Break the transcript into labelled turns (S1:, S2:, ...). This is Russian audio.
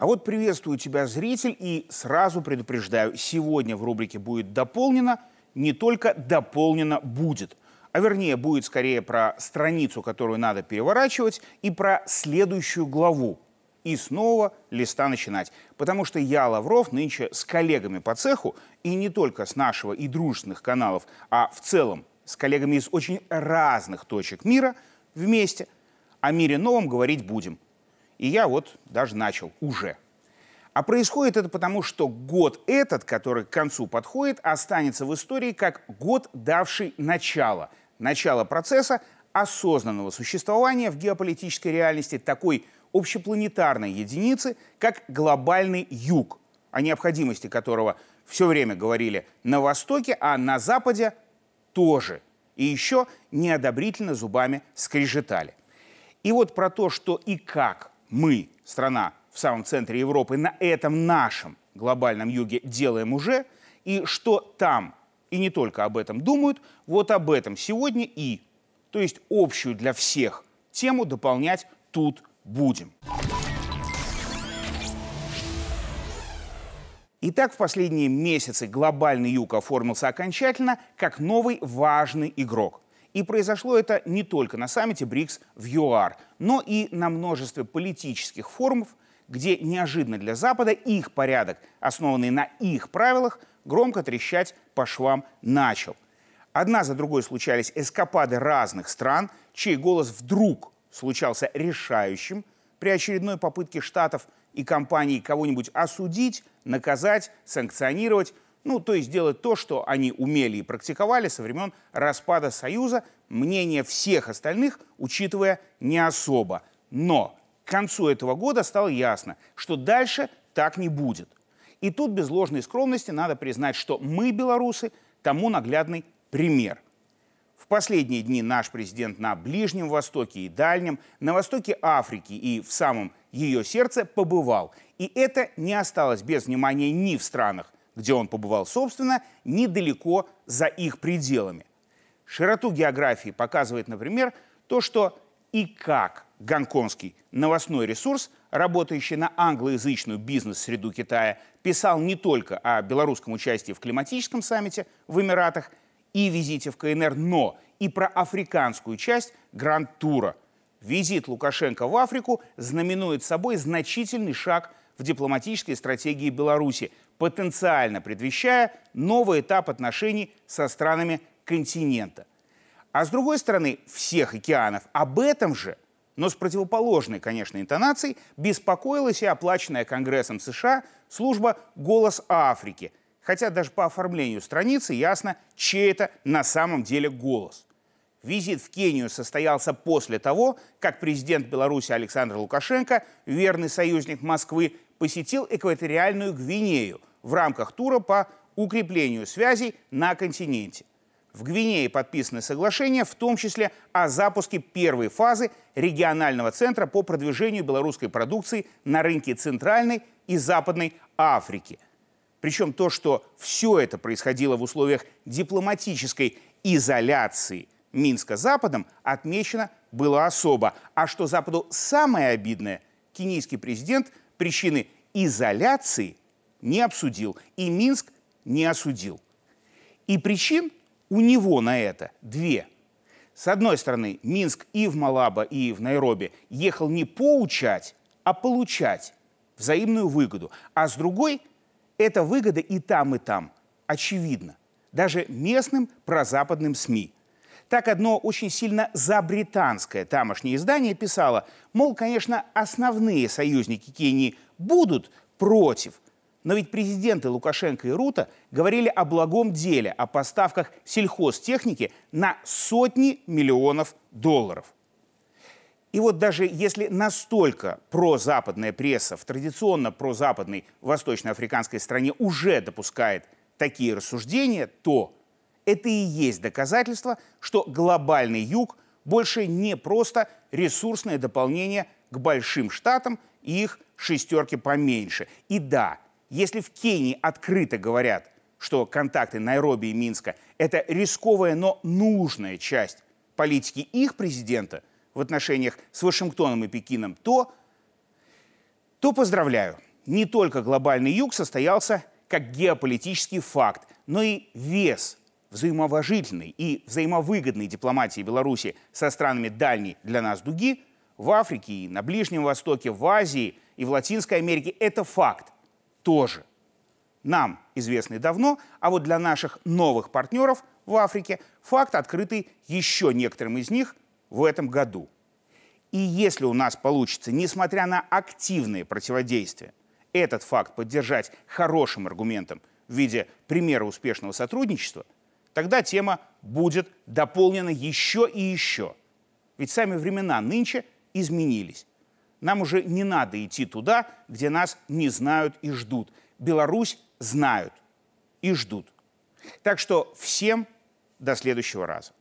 S1: А вот приветствую тебя, зритель, и сразу предупреждаю, сегодня в рубрике будет дополнено, не только дополнено будет, а вернее будет скорее про страницу, которую надо переворачивать, и про следующую главу. И снова листа начинать. Потому что я, Лавров, нынче с коллегами по цеху, и не только с нашего и дружественных каналов, а в целом с коллегами из очень разных точек мира вместе о мире новом говорить будем – и я вот даже начал уже. А происходит это потому, что год этот, который к концу подходит, останется в истории как год, давший начало. Начало процесса осознанного существования в геополитической реальности такой общепланетарной единицы, как глобальный юг, о необходимости которого все время говорили на Востоке, а на Западе тоже. И еще неодобрительно зубами скрежетали. И вот про то, что и как мы, страна в самом центре Европы, на этом нашем глобальном юге делаем уже, и что там и не только об этом думают, вот об этом сегодня и, то есть общую для всех тему дополнять тут будем. Итак, в последние месяцы глобальный юг оформился окончательно как новый важный игрок – и произошло это не только на саммите БРИКС в ЮАР, но и на множестве политических форумов, где неожиданно для Запада их порядок, основанный на их правилах, громко трещать по швам начал. Одна за другой случались эскапады разных стран, чей голос вдруг случался решающим при очередной попытке Штатов и компаний кого-нибудь осудить, наказать, санкционировать, ну, то есть делать то, что они умели и практиковали со времен распада Союза, мнение всех остальных учитывая не особо. Но к концу этого года стало ясно, что дальше так не будет. И тут без ложной скромности надо признать, что мы, белорусы, тому наглядный пример. В последние дни наш президент на Ближнем Востоке и Дальнем, на востоке Африки и в самом ее сердце побывал. И это не осталось без внимания ни в странах где он побывал, собственно, недалеко за их пределами. Широту географии показывает, например, то, что и как гонконгский новостной ресурс, работающий на англоязычную бизнес-среду Китая, писал не только о белорусском участии в климатическом саммите в Эмиратах и визите в КНР, но и про африканскую часть Гранд-тура. Визит Лукашенко в Африку знаменует собой значительный шаг в дипломатической стратегии Беларуси, потенциально предвещая новый этап отношений со странами континента. А с другой стороны, всех океанов об этом же, но с противоположной, конечно, интонацией, беспокоилась и оплаченная Конгрессом США служба «Голос Африки», хотя даже по оформлению страницы ясно, чей это на самом деле голос. Визит в Кению состоялся после того, как президент Беларуси Александр Лукашенко, верный союзник Москвы, посетил экваториальную Гвинею – в рамках тура по укреплению связей на континенте. В Гвинее подписаны соглашения, в том числе о запуске первой фазы регионального центра по продвижению белорусской продукции на рынке Центральной и Западной Африки. Причем то, что все это происходило в условиях дипломатической изоляции Минска Западом, отмечено было особо. А что Западу самое обидное, кенийский президент причины изоляции не обсудил, и Минск не осудил. И причин у него на это две. С одной стороны, Минск и в Малаба, и в Найроби ехал не поучать, а получать взаимную выгоду. А с другой, эта выгода и там, и там очевидна. Даже местным прозападным СМИ. Так одно очень сильно забританское тамошнее издание писало, мол, конечно, основные союзники Кении будут против – но ведь президенты Лукашенко и Рута говорили о благом деле, о поставках сельхозтехники на сотни миллионов долларов. И вот даже если настолько прозападная пресса в традиционно прозападной восточноафриканской стране уже допускает такие рассуждения, то это и есть доказательство, что глобальный юг больше не просто ресурсное дополнение к большим штатам и их шестерки поменьше. И да, если в Кении открыто говорят, что контакты Найроби и Минска – это рисковая, но нужная часть политики их президента в отношениях с Вашингтоном и Пекином, то, то поздравляю. не только глобальный юг состоялся как геополитический факт, но и вес взаимоуважительной и взаимовыгодной дипломатии Беларуси со странами дальней для нас дуги в Африке и на Ближнем Востоке, в Азии и в Латинской Америке – это факт тоже. Нам известный давно, а вот для наших новых партнеров в Африке факт открытый еще некоторым из них в этом году. И если у нас получится, несмотря на активные противодействия, этот факт поддержать хорошим аргументом в виде примера успешного сотрудничества, тогда тема будет дополнена еще и еще. Ведь сами времена нынче изменились. Нам уже не надо идти туда, где нас не знают и ждут. Беларусь знают и ждут. Так что всем до следующего раза.